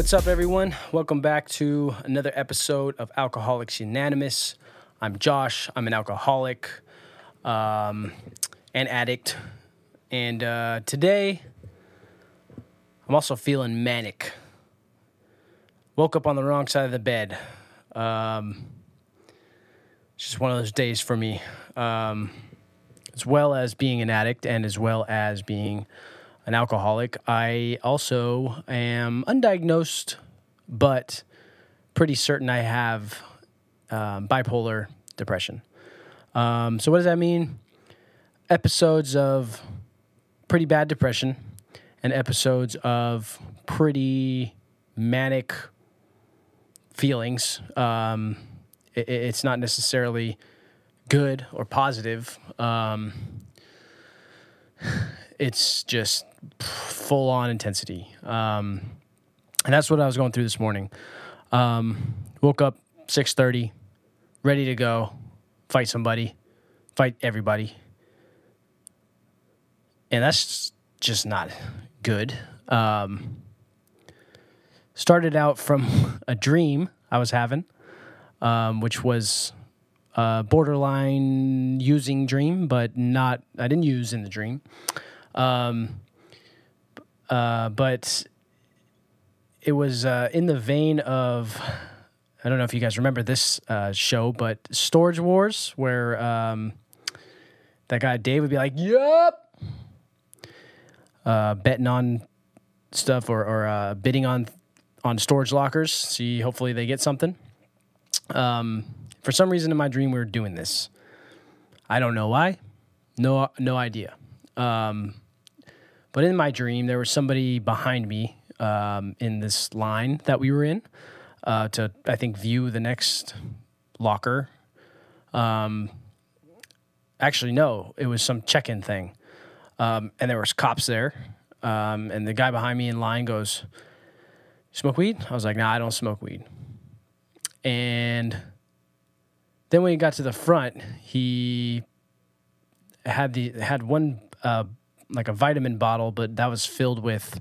What's up, everyone? Welcome back to another episode of Alcoholics Unanimous. I'm Josh. I'm an alcoholic um, and addict. And uh, today, I'm also feeling manic. Woke up on the wrong side of the bed. Um, it's just one of those days for me, um, as well as being an addict and as well as being an alcoholic. I also am undiagnosed, but pretty certain I have um, bipolar depression. Um, so, what does that mean? Episodes of pretty bad depression and episodes of pretty manic feelings. Um, it, it's not necessarily good or positive. Um, it's just full on intensity. Um, and that's what I was going through this morning. Um, woke up 6:30, ready to go, fight somebody, fight everybody. And that's just not good. Um, started out from a dream I was having, um, which was a borderline using dream, but not, I didn't use in the dream. Um, uh, but it was uh, in the vein of I don't know if you guys remember this uh, show, but Storage Wars, where um, that guy Dave would be like, "Yup," uh, betting on stuff or, or uh, bidding on on storage lockers. See, hopefully they get something. Um, for some reason in my dream, we were doing this. I don't know why. No, no idea. Um, but in my dream, there was somebody behind me um, in this line that we were in uh, to, I think, view the next locker. Um, actually, no, it was some check-in thing, um, and there was cops there. Um, and the guy behind me in line goes, "Smoke weed?" I was like, "Nah, I don't smoke weed." And then when he got to the front, he had the had one uh, like a vitamin bottle, but that was filled with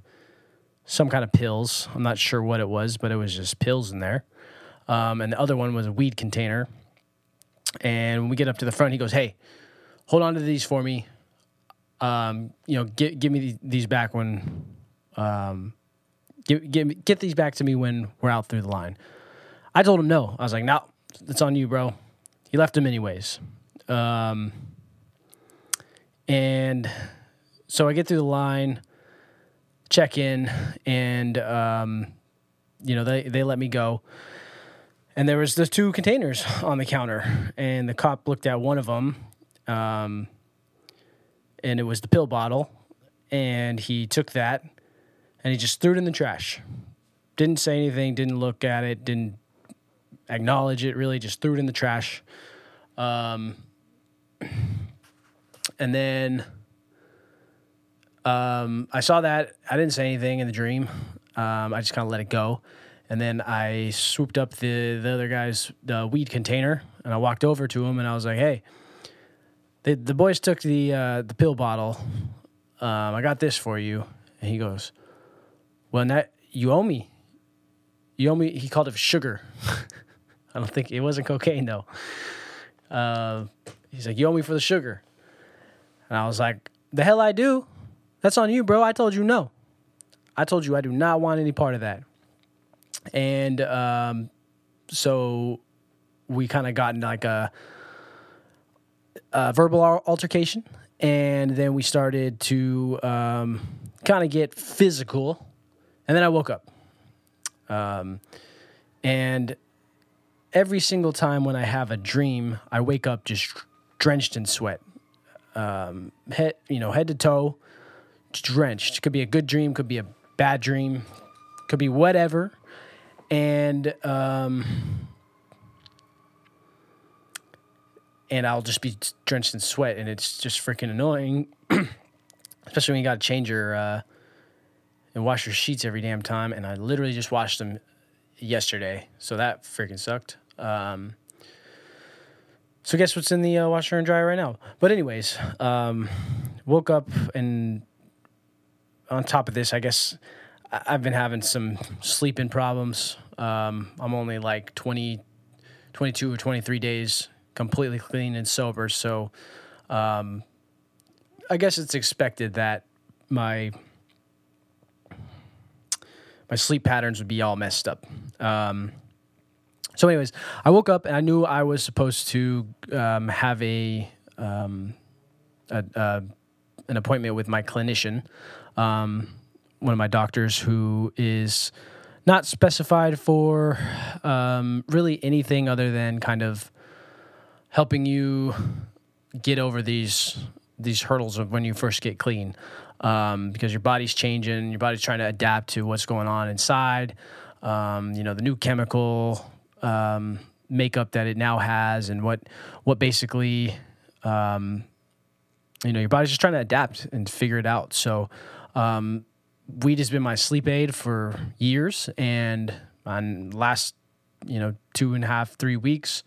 some kind of pills. I'm not sure what it was, but it was just pills in there. Um, and the other one was a weed container. And when we get up to the front, he goes, "Hey, hold on to these for me. Um, you know, get give me these back when, um, get get get these back to me when we're out through the line." I told him no. I was like, "No, it's on you, bro." He left them anyways. Um, and so I get through the line, check in, and um, you know they they let me go. And there was the two containers on the counter, and the cop looked at one of them, um, and it was the pill bottle, and he took that, and he just threw it in the trash. Didn't say anything, didn't look at it, didn't acknowledge it. Really, just threw it in the trash. Um, and then um, I saw that. I didn't say anything in the dream. Um, I just kind of let it go. And then I swooped up the, the other guy's the weed container and I walked over to him and I was like, hey, the, the boys took the, uh, the pill bottle. Um, I got this for you. And he goes, well, that you owe me. You owe me. He called it sugar. I don't think it wasn't cocaine though. Uh, he's like, you owe me for the sugar. And I was like, the hell I do. That's on you, bro. I told you no. I told you I do not want any part of that. And um, so we kind of got in like a, a verbal altercation. And then we started to um, kind of get physical. And then I woke up. Um, and every single time when I have a dream, I wake up just drenched in sweat, um, head you know head to toe, drenched. Could be a good dream, could be a bad dream, could be whatever, and um, and I'll just be drenched in sweat, and it's just freaking annoying, especially when you got to change your uh, and wash your sheets every damn time. And I literally just washed them yesterday, so that freaking sucked. Um, so guess what's in the uh, washer and dryer right now? But anyways, um, woke up and on top of this, I guess I've been having some sleeping problems. Um, I'm only like 20, 22 or 23 days completely clean and sober. So um, I guess it's expected that my my sleep patterns would be all messed up. Um, so, anyways, I woke up and I knew I was supposed to um, have a, um, a, a an appointment with my clinician, um, one of my doctors who is not specified for um, really anything other than kind of helping you get over these these hurdles of when you first get clean. Um, because your body's changing your body's trying to adapt to what's going on inside. Um, you know the new chemical um, makeup that it now has and what what basically um, you know your body's just trying to adapt and figure it out. So um, weed has been my sleep aid for years and on last you know two and a half three weeks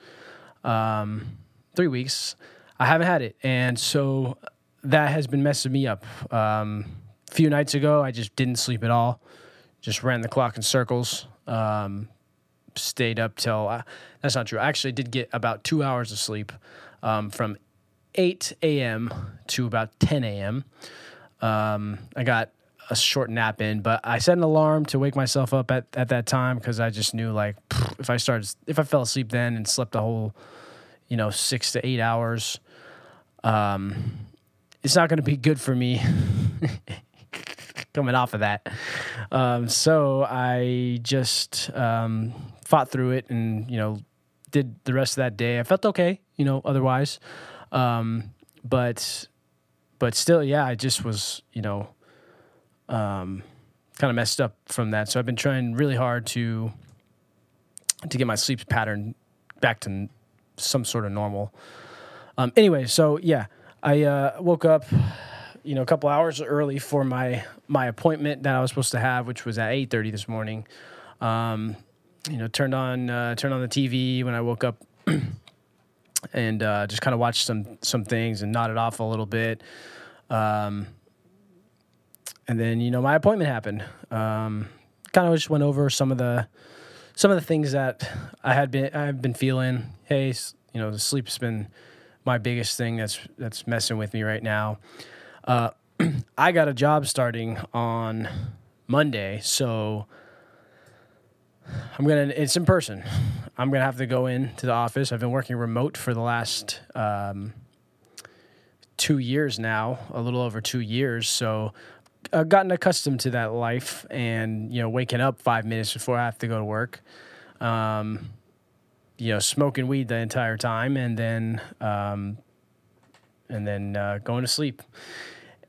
um, three weeks i haven't had it and so that has been messing me up um, a few nights ago i just didn't sleep at all just ran the clock in circles um, stayed up till uh, that's not true i actually did get about two hours of sleep um, from 8 a.m. to about 10 a.m. Um, I got a short nap in, but I set an alarm to wake myself up at, at that time because I just knew like if I started if I fell asleep then and slept a whole you know six to eight hours, um, it's not going to be good for me coming off of that. Um, so I just um, fought through it and you know did the rest of that day. I felt okay, you know, otherwise. Um, but but still, yeah, I just was, you know, um, kind of messed up from that. So I've been trying really hard to to get my sleep pattern back to some sort of normal. Um, anyway, so yeah, I uh, woke up, you know, a couple hours early for my my appointment that I was supposed to have, which was at eight thirty this morning. Um, you know, turned on uh, turned on the TV when I woke up. and uh, just kind of watched some some things and nodded off a little bit. Um, and then you know my appointment happened. Um, kind of just went over some of the some of the things that I had been I've been feeling. Hey, you know the sleep's been my biggest thing that's that's messing with me right now. Uh, I got a job starting on Monday, so I'm gonna. It's in person. I'm gonna have to go in to the office. I've been working remote for the last um, two years now, a little over two years. So I've gotten accustomed to that life, and you know, waking up five minutes before I have to go to work. Um, you know, smoking weed the entire time, and then um, and then uh, going to sleep,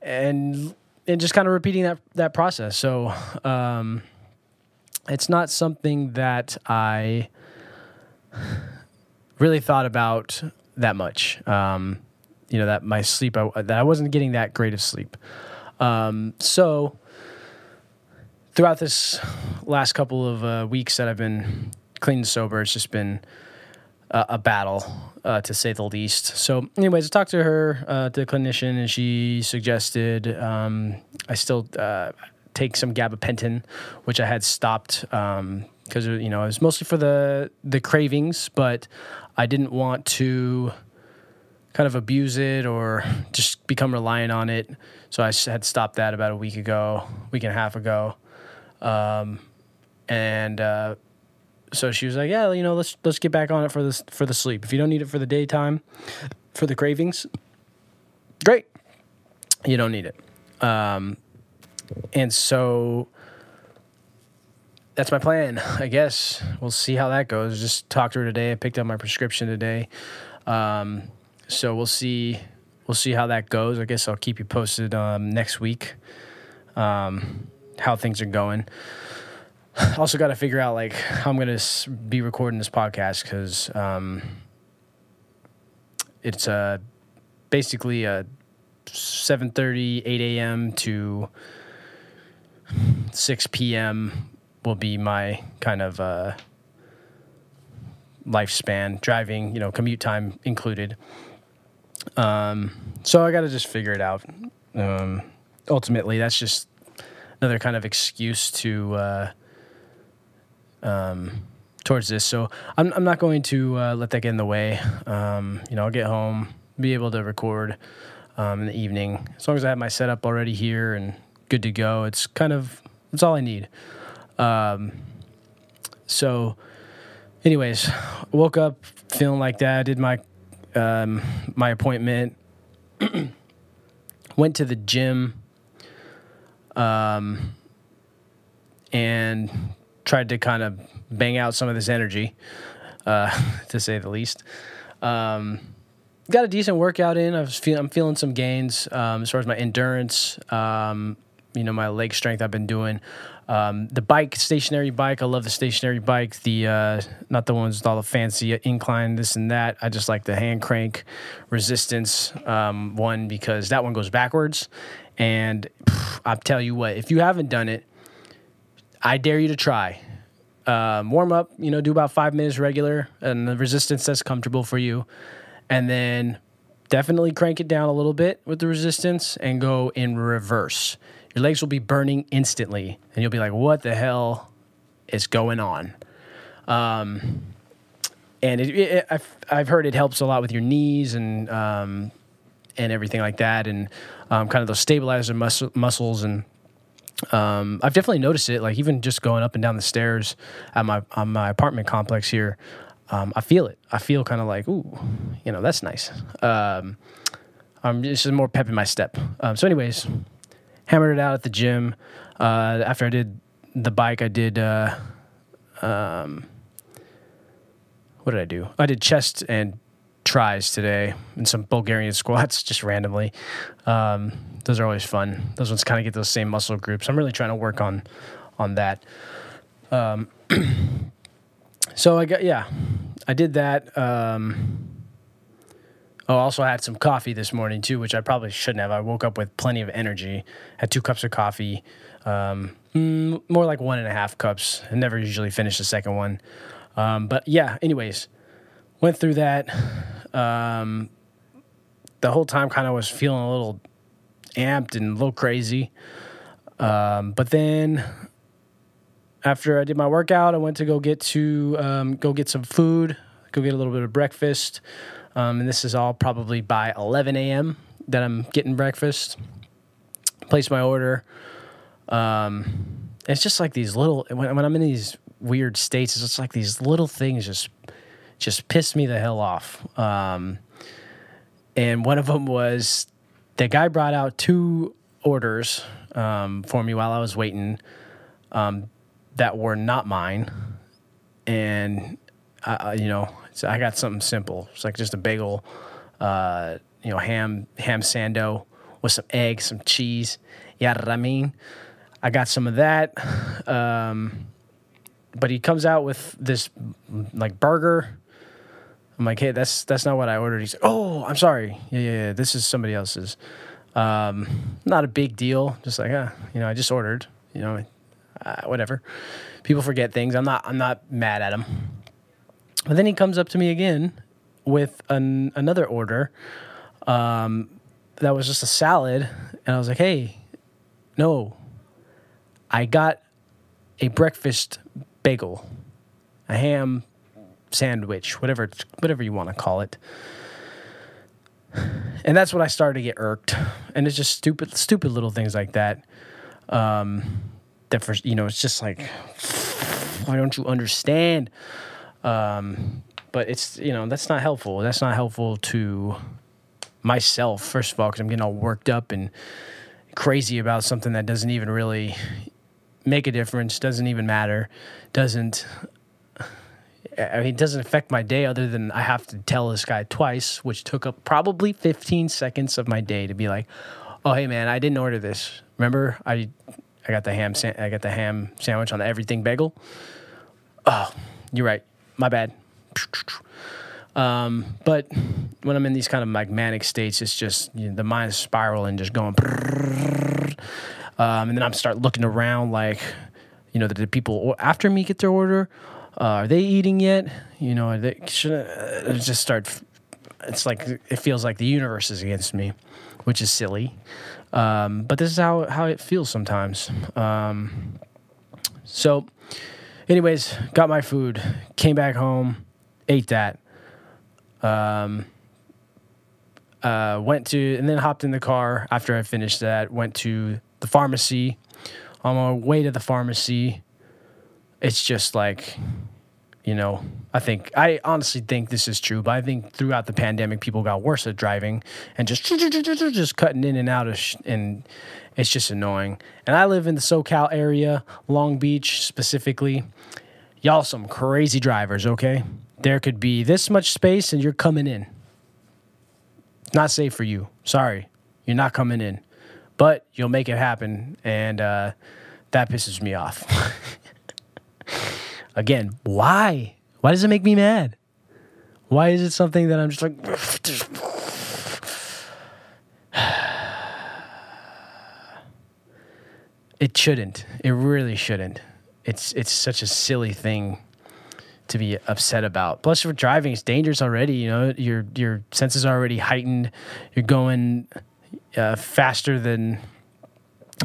and and just kind of repeating that that process. So. Um, it's not something that I really thought about that much. Um, you know that my sleep I, that I wasn't getting that great of sleep. Um, so throughout this last couple of uh, weeks that I've been clean and sober, it's just been a, a battle uh, to say the least. So, anyways, I talked to her, uh, the clinician, and she suggested um, I still uh, take some gabapentin, which I had stopped because you know it was mostly for the the cravings, but I didn't want to kind of abuse it or just become reliant on it. So I had stopped that about a week ago, week and a half ago, um, and uh, so she was like, "Yeah, you know, let's let's get back on it for this for the sleep. If you don't need it for the daytime, for the cravings, great. You don't need it." Um, and so that's my plan. I guess we'll see how that goes. Just talked to her today. I picked up my prescription today, um, so we'll see. We'll see how that goes. I guess I'll keep you posted um, next week. Um, how things are going. Also, got to figure out like how I'm gonna be recording this podcast because um, it's uh, basically a 7:30, 8 a.m. to 6 p.m. will be my kind of uh, lifespan, driving, you know, commute time included. Um, so I got to just figure it out. Um, ultimately, that's just another kind of excuse to uh, um, towards this. So I'm I'm not going to uh, let that get in the way. Um, you know, I'll get home, be able to record um, in the evening as long as I have my setup already here and good to go. It's kind of it's all I need. Um, so, anyways, woke up feeling like that. Did my um, my appointment. went to the gym. Um, and tried to kind of bang out some of this energy, uh, to say the least. Um, got a decent workout in. I was feel, I'm feeling some gains um, as far as my endurance. Um, you know, my leg strength I've been doing. Um, the bike, stationary bike, I love the stationary bike. The uh, not the ones with all the fancy incline, this and that. I just like the hand crank resistance um, one because that one goes backwards. And pff, I'll tell you what, if you haven't done it, I dare you to try. Um, warm up, you know, do about five minutes regular, and the resistance that's comfortable for you, and then definitely crank it down a little bit with the resistance and go in reverse your legs will be burning instantly, and you'll be like, "What the hell is going on?" Um, and it, it, I've I've heard it helps a lot with your knees and um, and everything like that, and um, kind of those stabilizer mus- muscles and. Um, I've definitely noticed it. Like even just going up and down the stairs at my on my apartment complex here, um, I feel it. I feel kind of like, ooh, you know, that's nice. Um, I'm just more pep in my step. Um, so, anyways, hammered it out at the gym. Uh, after I did the bike, I did. Uh, um, what did I do? I did chest and tris today and some Bulgarian squats just randomly. Um, those are always fun. Those ones kind of get those same muscle groups. I'm really trying to work on on that. Um, so I got yeah, I did that. Um, Oh, also I had some coffee this morning too, which I probably shouldn't have. I woke up with plenty of energy. Had two cups of coffee, um, mm, more like one and a half cups. I never usually finish the second one, um, but yeah. Anyways, went through that. Um, the whole time, kind of was feeling a little amped and a little crazy. Um, but then after I did my workout, I went to go get to um, go get some food, go get a little bit of breakfast. Um, and this is all probably by 11 a.m. that I'm getting breakfast. Place my order. Um, it's just like these little when, when I'm in these weird states, it's just like these little things just just piss me the hell off. Um, and one of them was the guy brought out two orders um, for me while I was waiting um, that were not mine, and You know I got something simple. It's like just a bagel, uh, you know, ham ham sando with some eggs, some cheese. Yeah, I mean? I got some of that. Um, but he comes out with this like burger. I'm like, hey, that's that's not what I ordered. He's oh, I'm sorry. Yeah, yeah, yeah. This is somebody else's. Um, not a big deal. Just like, ah, you know, I just ordered. You know, uh, whatever. People forget things. I'm not. I'm not mad at him. But then he comes up to me again with an, another order um, that was just a salad. And I was like, hey, no, I got a breakfast bagel, a ham sandwich, whatever, whatever you want to call it. And that's when I started to get irked. And it's just stupid, stupid little things like that. Um, that for, you know, it's just like, why don't you understand? Um, but it's you know that's not helpful. That's not helpful to myself first of all because I'm getting all worked up and crazy about something that doesn't even really make a difference. Doesn't even matter. Doesn't. I mean, it doesn't affect my day other than I have to tell this guy twice, which took up probably 15 seconds of my day to be like, "Oh, hey man, I didn't order this. Remember, I I got the ham I got the ham sandwich on the everything bagel. Oh, you're right my bad. Um, but when I'm in these kind of like manic states, it's just you know, the mind's spiraling, just going. Um, and then I'm start looking around like, you know, the, people after me get their order. Uh, are they eating yet? You know, they should uh, just start it's like it feels like the universe is against me, which is silly. Um, but this is how how it feels sometimes. Um, so, anyways, got my food, came back home, ate that. Um, uh, went to and then hopped in the car after I finished that. Went to the pharmacy. On my way to the pharmacy, it's just like you know, I think I honestly think this is true, but I think throughout the pandemic, people got worse at driving and just just cutting in and out of, sh- and it's just annoying. And I live in the SoCal area, Long Beach specifically. Y'all, some crazy drivers. Okay, there could be this much space, and you're coming in. Not safe for you. Sorry, you're not coming in, but you'll make it happen, and uh, that pisses me off. Again, why? Why does it make me mad? Why is it something that I'm just like. it shouldn't. It really shouldn't. It's it's such a silly thing to be upset about. Plus, for driving, it's dangerous already. You know, your your senses are already heightened. You're going uh, faster than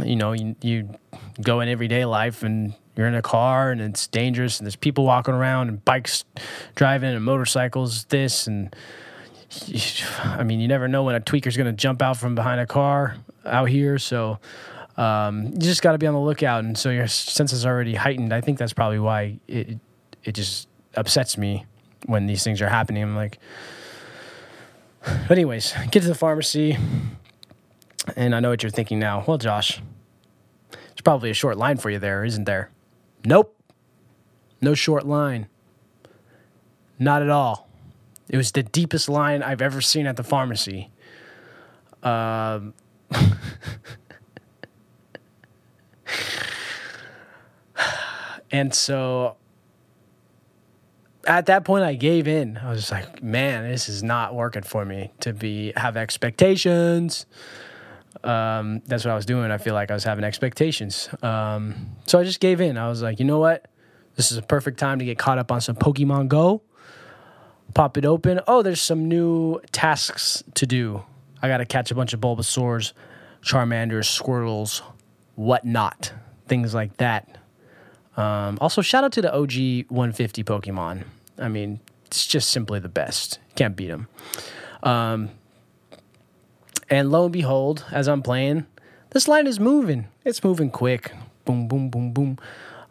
you know you, you go in everyday life, and you're in a car and it's dangerous and there's people walking around and bikes driving and motorcycles this and I mean you never know when a tweaker's going to jump out from behind a car out here. So um, you just got to be on the lookout. And so your senses are already heightened. I think that's probably why it it just upsets me when these things are happening. I'm like but anyways get to the pharmacy. And I know what you're thinking now. Well Josh there's probably a short line for you there isn't there Nope. No short line. Not at all. It was the deepest line I've ever seen at the pharmacy. Um, and so at that point I gave in. I was like, man, this is not working for me to be have expectations um, that's what I was doing. I feel like I was having expectations. Um, so I just gave in. I was like, you know what? This is a perfect time to get caught up on some Pokemon Go. Pop it open. Oh, there's some new tasks to do. I got to catch a bunch of Bulbasaurs, Charmanders, Squirtles, whatnot, things like that. Um, also, shout out to the OG 150 Pokemon. I mean, it's just simply the best. Can't beat them. Um, and lo and behold, as I'm playing, this line is moving. It's moving quick. Boom, boom, boom, boom.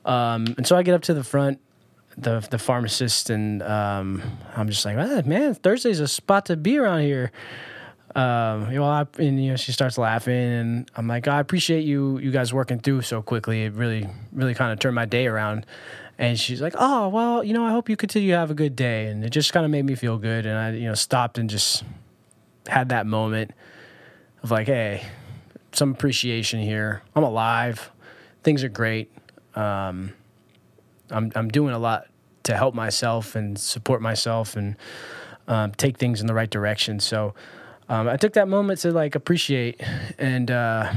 Um, and so I get up to the front, the the pharmacist, and um, I'm just like, ah, man, Thursday's a spot to be around here. Um, you know, I, and you know, she starts laughing, and I'm like, I appreciate you, you guys working through so quickly. It really, really kind of turned my day around. And she's like, oh, well, you know, I hope you continue to have a good day. And it just kind of made me feel good. And I, you know, stopped and just had that moment of like, hey, some appreciation here. I'm alive. Things are great. Um, I'm I'm doing a lot to help myself and support myself and um, take things in the right direction. So um, I took that moment to like appreciate and uh,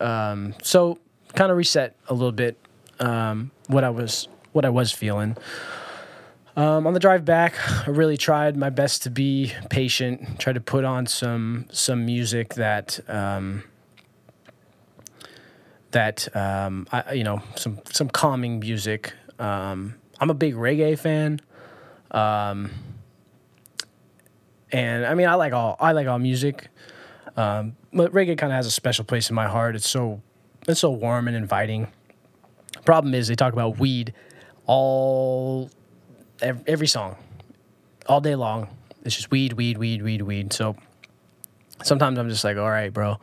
um, so kind of reset a little bit um, what I was what I was feeling. Um, on the drive back, I really tried my best to be patient. Tried to put on some some music that um, that um, I, you know some some calming music. Um, I'm a big reggae fan, um, and I mean I like all I like all music, um, but reggae kind of has a special place in my heart. It's so it's so warm and inviting. Problem is they talk about weed all every, song, all day long. It's just weed, weed, weed, weed, weed. So sometimes I'm just like, all right, bro.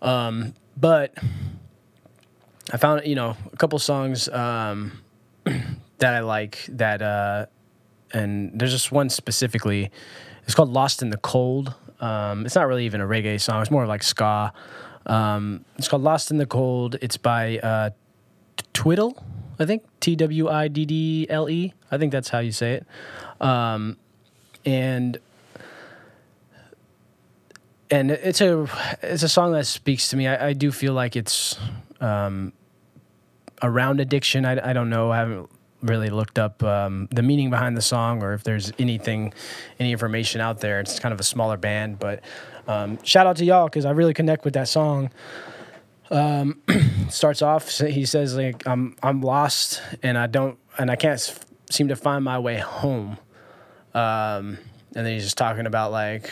Um, but I found, you know, a couple songs um, that I like that, uh, and there's just one specifically. It's called Lost in the Cold. Um, it's not really even a reggae song, it's more like ska. Um, it's called Lost in the Cold. It's by uh, Twiddle. I think T W I D D L E. I think that's how you say it. Um, and and it's a it's a song that speaks to me. I, I do feel like it's um, around addiction. I, I don't know. I haven't really looked up um, the meaning behind the song or if there's anything, any information out there. It's kind of a smaller band, but um, shout out to y'all because I really connect with that song. Um, starts off, he says like I'm I'm lost and I don't and I can't seem to find my way home. Um, and then he's just talking about like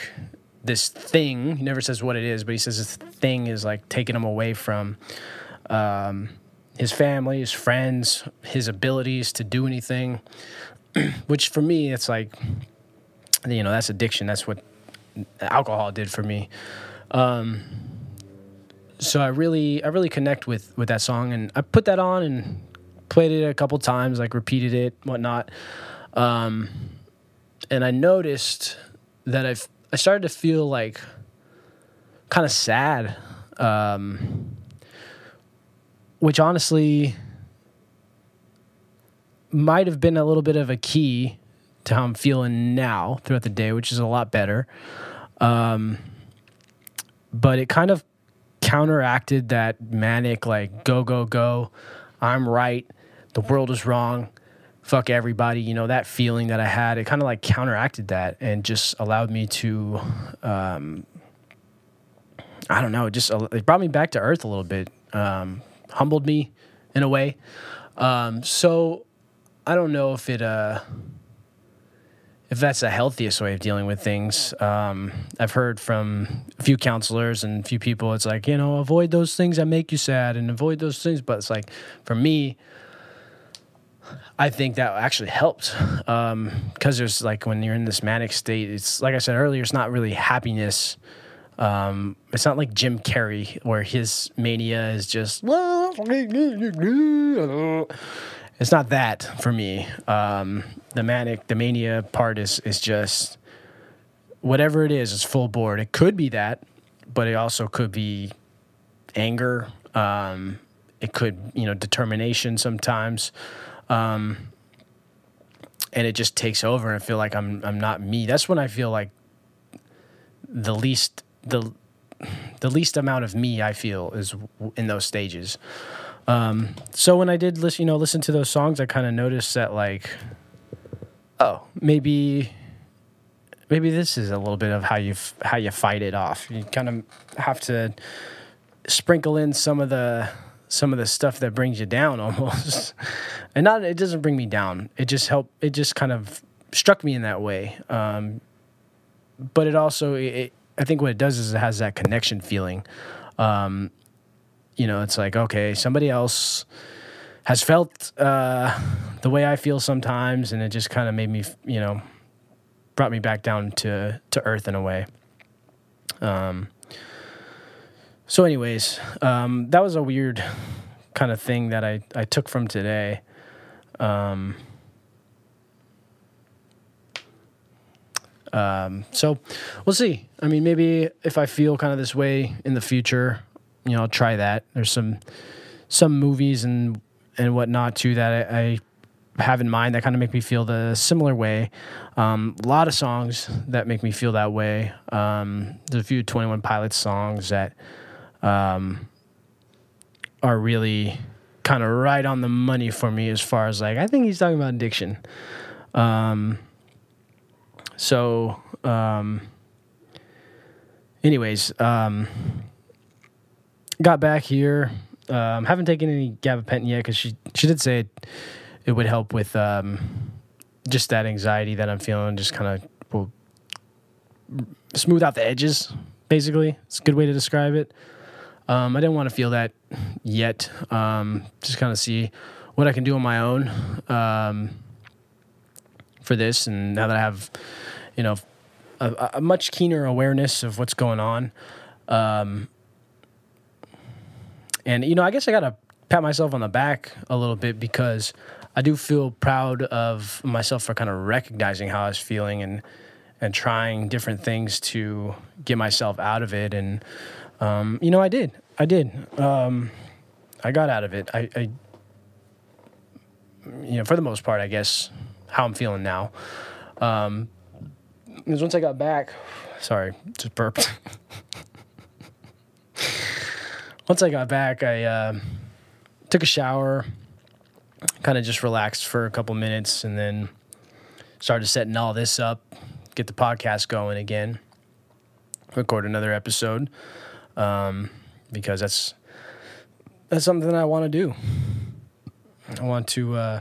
this thing. He never says what it is, but he says this thing is like taking him away from um, his family, his friends, his abilities to do anything. Which for me, it's like, you know, that's addiction. That's what alcohol did for me. Um, so I really, I really connect with with that song, and I put that on and played it a couple times, like repeated it, whatnot. Um, and I noticed that I've I started to feel like kind of sad, um, which honestly might have been a little bit of a key to how I'm feeling now throughout the day, which is a lot better. Um, but it kind of counteracted that manic, like, go, go, go, I'm right, the world is wrong, fuck everybody, you know, that feeling that I had, it kind of like counteracted that and just allowed me to, um, I don't know, it just it brought me back to earth a little bit, um, humbled me in a way. Um, so I don't know if it, uh, if that's the healthiest way of dealing with things. Um, I've heard from a few counselors and a few people, it's like, you know, avoid those things that make you sad and avoid those things. But it's like, for me, I think that actually helped because um, there's like when you're in this manic state, it's like I said earlier, it's not really happiness. Um, it's not like Jim Carrey where his mania is just. It's not that for me. Um, the manic, the mania part is is just whatever it is. It's full board. It could be that, but it also could be anger. Um, it could you know determination sometimes. Um, and it just takes over and I feel like I'm I'm not me. That's when I feel like the least the the least amount of me I feel is in those stages. Um, so when I did listen, you know, listen to those songs, I kind of noticed that like, oh, maybe maybe this is a little bit of how you how you fight it off. You kind of have to sprinkle in some of the some of the stuff that brings you down almost, and not it doesn't bring me down. It just help. It just kind of struck me in that way. Um, but it also, it, I think what it does is it has that connection feeling. Um, you know, it's like okay, somebody else has felt uh, the way I feel sometimes, and it just kind of made me, you know, brought me back down to to earth in a way. Um, so, anyways, um, that was a weird kind of thing that I, I took from today. Um, um, so, we'll see. I mean, maybe if I feel kind of this way in the future, you know, try that. There's some some movies and and whatnot too that I, I have in mind that kind of make me feel the similar way. Um, a lot of songs that make me feel that way. Um, there's a few Twenty One Pilots songs that um, are really kind of right on the money for me as far as like I think he's talking about addiction. Um, so, um, anyways, um, got back here. Um, haven't taken any gabapentin yet because she she did say it, it would help with um, just that anxiety that I'm feeling. Just kind of will smooth out the edges. Basically, it's a good way to describe it. Um, I didn't want to feel that yet. Um, just kind of see what I can do on my own um, for this, and now that I have, you know, a, a much keener awareness of what's going on. And you know, I guess I gotta pat myself on the back a little bit because I do feel proud of myself for kind of recognizing how I was feeling and and trying different things to get myself out of it. And um, you know, I did. I did. Um, I got out of it. I, I, you know, for the most part, I guess how I'm feeling now. Um, because once I got back, sorry, just burped. once I got back, I uh, took a shower, kind of just relaxed for a couple minutes and then started setting all this up, get the podcast going again, record another episode, um, because that's that's something I want to do. I want to. Uh,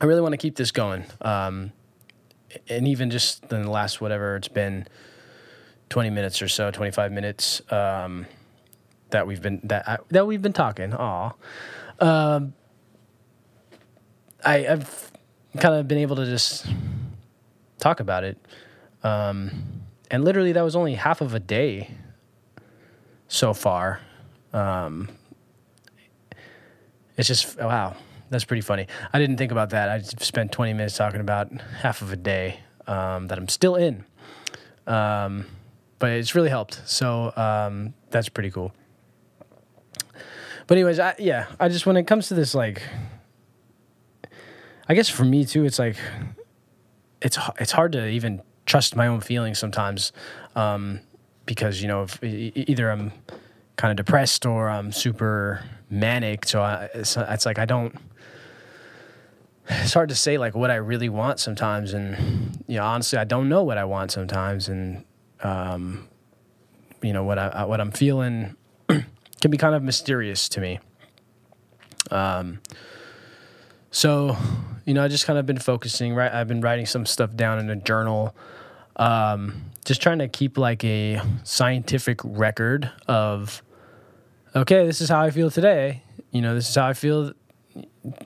I really want to keep this going, um, and even just in the last whatever it's been, twenty minutes or so, twenty five minutes um, that we've been that I, that we've been talking. Aw, um, I, I've kind of been able to just talk about it, um, and literally that was only half of a day so far. Um, it's just wow, that's pretty funny. I didn't think about that. I spent 20 minutes talking about half of a day um, that I'm still in, um, but it's really helped. So um, that's pretty cool. But anyways, I, yeah, I just when it comes to this, like, I guess for me too, it's like it's it's hard to even trust my own feelings sometimes um, because you know if, either I'm kind of depressed or I'm super manic. So I, it's, it's like I don't. It's hard to say like what I really want sometimes, and you know, honestly, I don't know what I want sometimes, and um, you know what I what I'm feeling can be kind of mysterious to me. Um, so, you know, I just kind of been focusing. Right, I've been writing some stuff down in a journal. Um, just trying to keep like a scientific record of okay, this is how I feel today. You know, this is how I feel.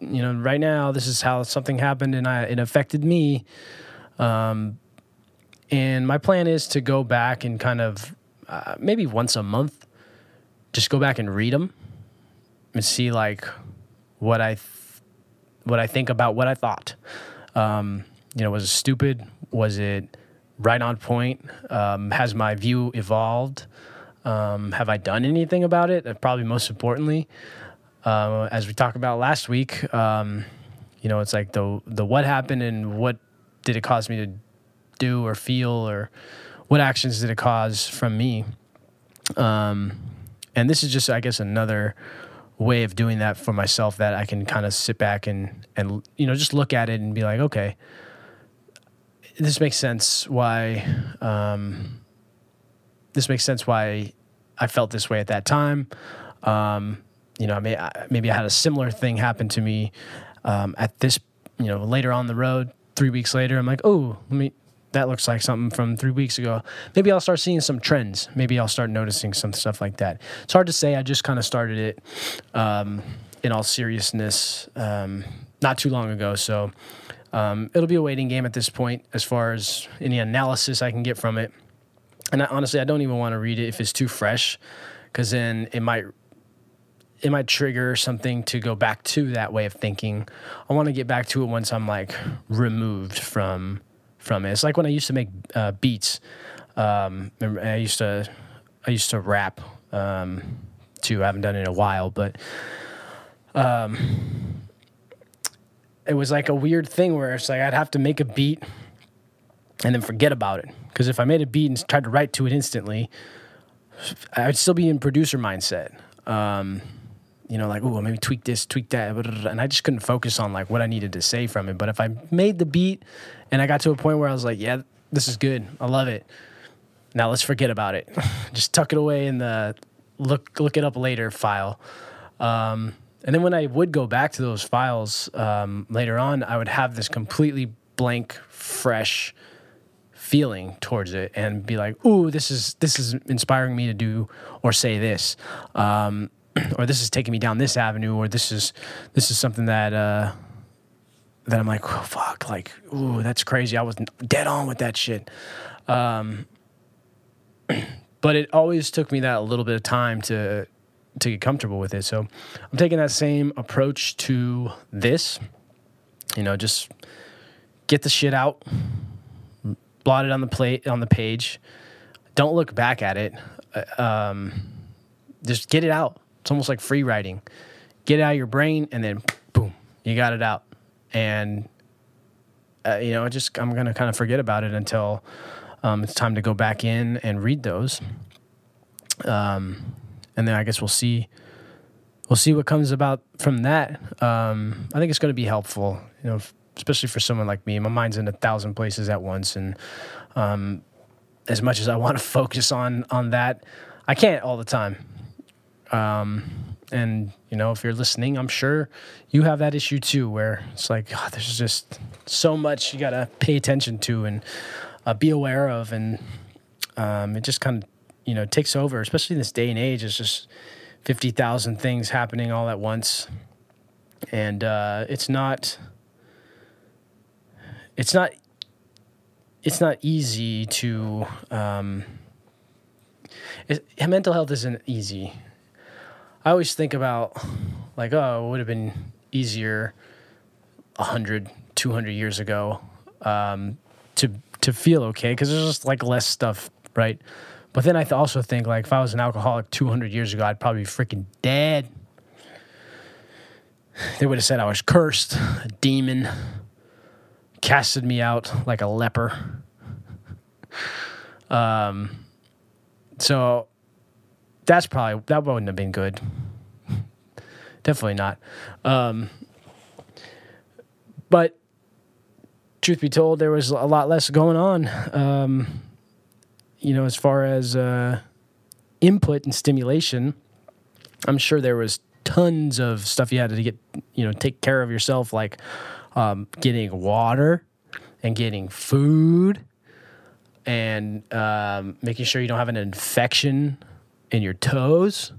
You know, right now, this is how something happened and I, it affected me. Um, and my plan is to go back and kind of uh, maybe once a month, just go back and read them and see like what I th- what I think about what I thought. Um, you know, was it stupid? Was it right on point? Um, has my view evolved? Um, have I done anything about it? Uh, probably most importantly, uh, as we talked about last week, um, you know, it's like the the what happened and what did it cause me to do or feel or what actions did it cause from me. Um, and this is just, I guess, another way of doing that for myself that I can kind of sit back and and you know just look at it and be like, okay, this makes sense. Why? Um, this makes sense why I felt this way at that time. Um, you know, I may, maybe I had a similar thing happen to me um, at this, you know, later on the road. Three weeks later, I'm like, oh, let me. That looks like something from three weeks ago. Maybe I'll start seeing some trends. Maybe I'll start noticing some stuff like that. It's hard to say. I just kind of started it um, in all seriousness um, not too long ago. So um, it'll be a waiting game at this point as far as any analysis I can get from it and I, honestly, I don't even want to read it if it's too fresh, because then it might it might trigger something to go back to that way of thinking. I want to get back to it once I'm like removed from from it. It's like when I used to make uh, beats. Um, I used to I used to rap um, too. I haven't done it in a while, but um, it was like a weird thing where it's like I'd have to make a beat and then forget about it. Because if I made a beat and tried to write to it instantly, I'd still be in producer mindset. Um, you know, like, oh, maybe tweak this, tweak that, and I just couldn't focus on like what I needed to say from it. But if I made the beat and I got to a point where I was like, yeah, this is good, I love it. Now let's forget about it. just tuck it away in the look look it up later file. Um, and then when I would go back to those files um, later on, I would have this completely blank, fresh feeling towards it and be like, "Ooh, this is this is inspiring me to do or say this." Um, or this is taking me down this avenue or this is this is something that uh that I'm like, oh, fuck, like, ooh, that's crazy. I was dead on with that shit. Um, but it always took me that little bit of time to to get comfortable with it. So I'm taking that same approach to this. You know, just get the shit out, blot it on the plate on the page. Don't look back at it. Uh, um, just get it out. It's almost like free writing. Get out of your brain, and then boom, you got it out. And uh, you know, I just I'm gonna kind of forget about it until um, it's time to go back in and read those. Um, and then I guess we'll see. we'll see what comes about from that. Um, I think it's going to be helpful, you know, especially for someone like me. My mind's in a thousand places at once, and um, as much as I want to focus on on that, I can't all the time. Um, and you know, if you're listening, I'm sure you have that issue too, where it's like oh, there's just so much you gotta pay attention to and uh, be aware of, and um, it just kind of you know takes over, especially in this day and age. It's just fifty thousand things happening all at once, and uh, it's not it's not it's not easy to um, it, mental health isn't easy i always think about like oh it would have been easier 100 200 years ago um, to to feel okay because there's just like less stuff right but then i th- also think like if i was an alcoholic 200 years ago i'd probably be freaking dead they would have said i was cursed a demon casted me out like a leper. Um, so that's probably that wouldn't have been good. Definitely not. Um, but truth be told, there was a lot less going on. Um, you know, as far as uh, input and stimulation, I'm sure there was tons of stuff you had to get, you know, take care of yourself, like um, getting water and getting food and um, making sure you don't have an infection in your toes.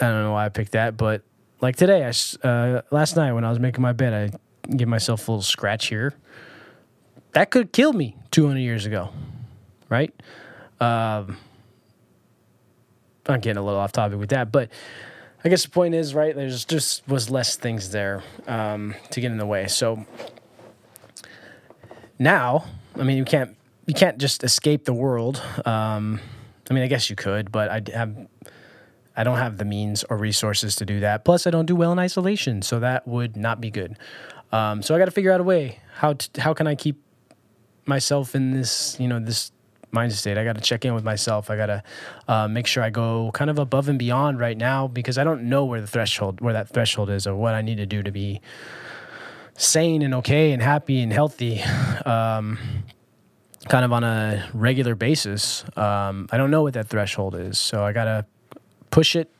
I don't know why I picked that, but like today, I uh, last night when I was making my bed, I give myself a little scratch here. That could kill me 200 years ago, right? Um, I'm getting a little off topic with that, but I guess the point is, right? There's just was less things there um, to get in the way. So now, I mean, you can't you can't just escape the world. Um, I mean, I guess you could, but I have I don't have the means or resources to do that. Plus, I don't do well in isolation, so that would not be good. Um, so I got to figure out a way how to, how can I keep myself in this you know this mind state. I got to check in with myself. I got to uh, make sure I go kind of above and beyond right now because I don't know where the threshold, where that threshold is, or what I need to do to be sane and okay and happy and healthy. Um, kind of on a regular basis. Um, I don't know what that threshold is, so I gotta push it.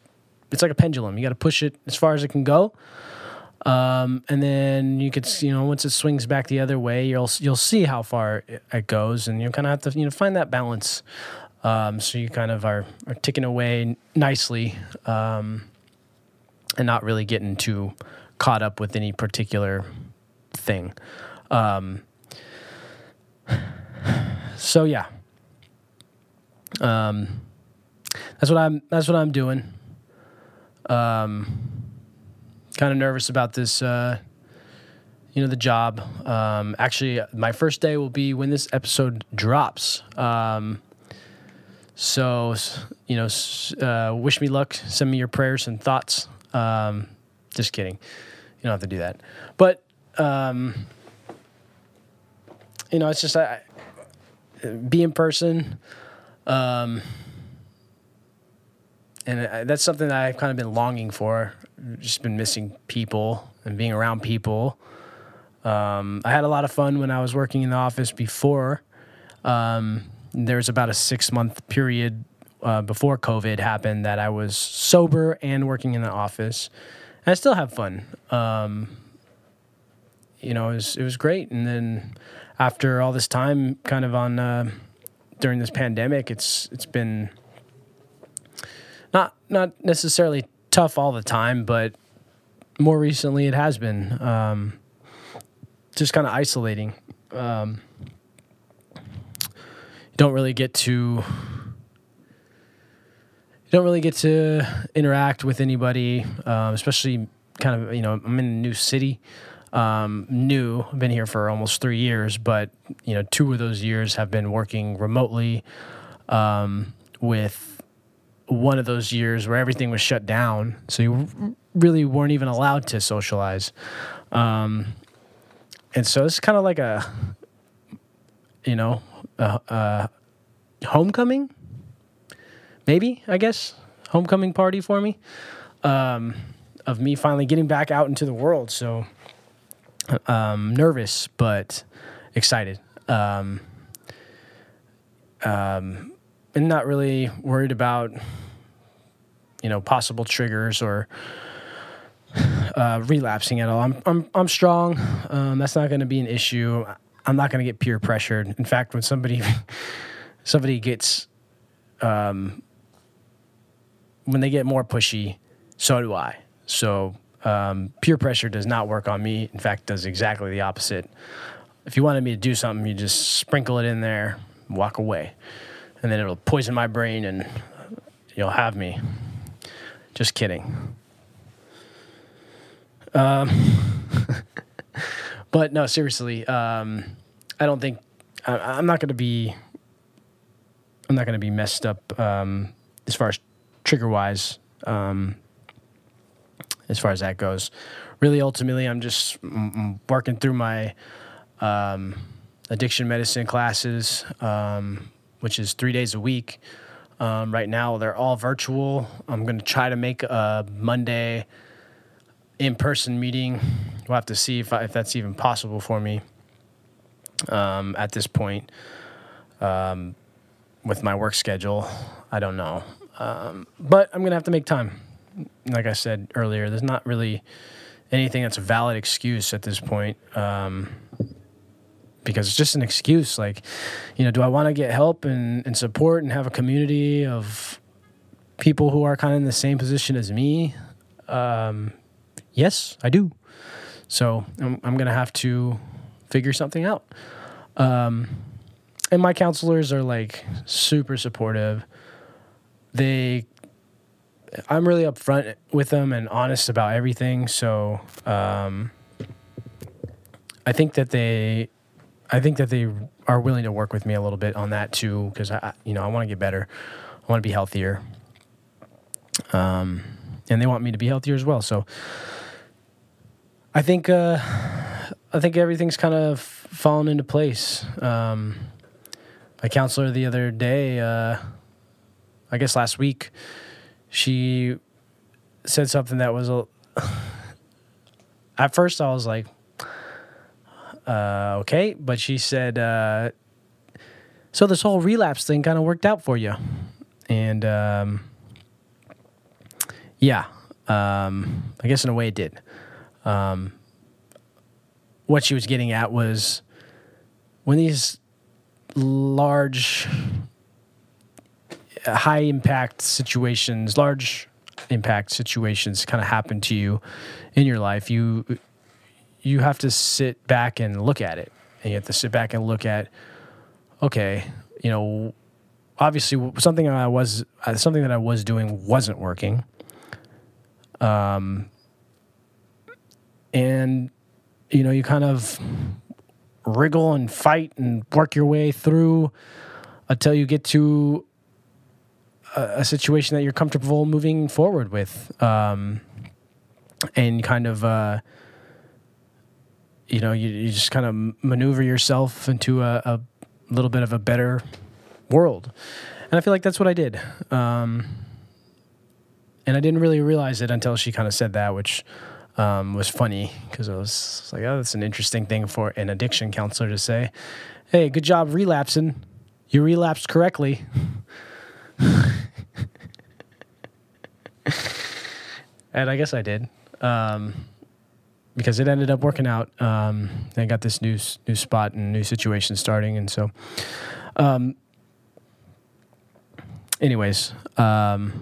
It's like a pendulum. You got to push it as far as it can go, um, and then you could, you know, once it swings back the other way, you'll you'll see how far it goes, and you kind of have to, you know, find that balance. Um, so you kind of are, are ticking away nicely, um, and not really getting too caught up with any particular thing. So yeah, um, that's what I'm. That's what I'm doing. Um, kind of nervous about this. Uh, you know, the job. Um, actually, my first day will be when this episode drops. Um, so, you know, uh, wish me luck. Send me your prayers and thoughts. Um, just kidding. You don't have to do that. But, um, you know, it's just I, be in person. Um, and that's something that I've kind of been longing for. Just been missing people and being around people. Um, I had a lot of fun when I was working in the office before. Um, there was about a six month period uh, before COVID happened that I was sober and working in the office. And I still have fun. Um, you know, it was, it was great. And then after all this time, kind of on uh, during this pandemic, it's it's been not not necessarily tough all the time, but more recently it has been um, just kind of isolating. Um, don't really get to you don't really get to interact with anybody, um, especially kind of you know I'm in a new city. Um, new, I've been here for almost three years, but you know two of those years have been working remotely um, with one of those years where everything was shut down, so you really weren't even allowed to socialize. Um, and so it's kind of like a, you know, a, a homecoming, maybe I guess homecoming party for me. um, of me finally getting back out into the world. So um, nervous, but excited. Um, um, and not really worried about, you know, possible triggers or uh, relapsing at all. I'm I'm I'm strong. Um, that's not going to be an issue. I'm not going to get peer pressured. In fact, when somebody somebody gets um, when they get more pushy, so do I. So um, peer pressure does not work on me. In fact, does exactly the opposite. If you wanted me to do something, you just sprinkle it in there, walk away, and then it'll poison my brain, and you'll have me. Just kidding. Um, but no, seriously, um, I don't think I, am not going to be. I'm not going to be messed up um, as far as trigger wise. Um, as far as that goes, really, ultimately, I'm just working through my um, addiction medicine classes, um, which is three days a week. right now, they're all virtual. I'm going to try to make a Monday in person meeting. We'll have to see if, I, if that's even possible for me um, at this point um, with my work schedule. I don't know. Um, but I'm going to have to make time. Like I said earlier, there's not really anything that's a valid excuse at this point um, because it's just an excuse. Like, you know, do I want to get help and, and support and have a community of people who are kind of in the same position as me? Um, Yes, I do. So I'm, I'm going to have to figure something out. Um, and my counselors are like super supportive. They, I'm really upfront with them and honest about everything. So um, I think that they, I think that they are willing to work with me a little bit on that too, because I, you know, I want to get better. I want to be healthier. Um, and they want me to be healthier as well. So I think uh, I think everything's kind of fallen into place. Um, my counselor the other day, uh, I guess last week, she said something that was a. at first, I was like, uh, "Okay," but she said, uh, "So this whole relapse thing kind of worked out for you," and um, yeah, um, I guess in a way it did. Um, what she was getting at was when these large, high impact situations, large impact situations kind of happen to you in your life, you you have to sit back and look at it, and you have to sit back and look at, okay, you know, obviously something I was something that I was doing wasn't working. Um, and you know you kind of wriggle and fight and work your way through until you get to a, situation that you're comfortable moving forward with um, and kind of uh, you know you, you just kind of maneuver yourself into a, a, little bit of a better world and i feel like that's what i did um, and i didn't really realize it until she kind of said that which um, was funny because I was like, oh, that's an interesting thing for an addiction counselor to say. Hey, good job relapsing. You relapsed correctly. and I guess I did. Um, because it ended up working out. Um, I got this new new spot and new situation starting, and so, um, anyways, um,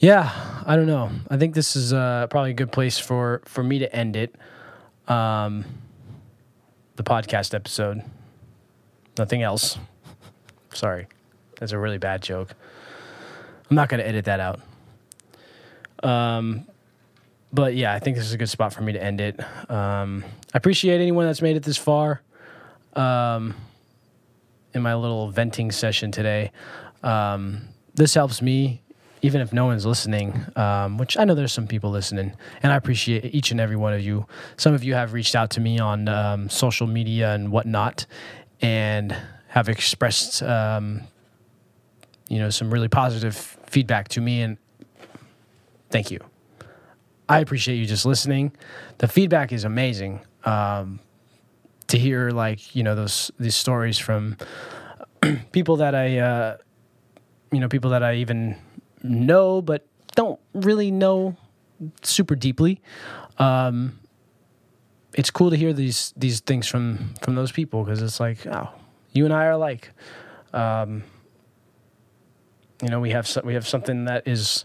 Yeah, I don't know. I think this is uh, probably a good place for for me to end it. Um, the podcast episode. Nothing else. Sorry, that's a really bad joke. I'm not going to edit that out. Um, but yeah, I think this is a good spot for me to end it. Um, I appreciate anyone that's made it this far. Um, in my little venting session today, um, this helps me even if no one's listening, um, which I know there's some people listening, and I appreciate each and every one of you. Some of you have reached out to me on um, social media and whatnot, and have expressed, um, you know, some really positive feedback to me, and thank you. I appreciate you just listening. The feedback is amazing. Um, to hear like you know those these stories from people that I uh, you know people that I even know but don't really know super deeply. Um, it's cool to hear these these things from from those people because it's like oh you and I are alike. Um, you know we have so, we have something that is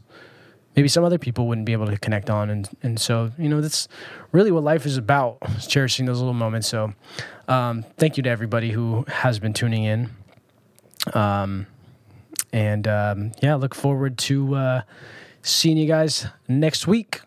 maybe some other people wouldn't be able to connect on. And and so you know that's really what life is about is cherishing those little moments. So um, thank you to everybody who has been tuning in. Um, and um, yeah look forward to uh, seeing you guys next week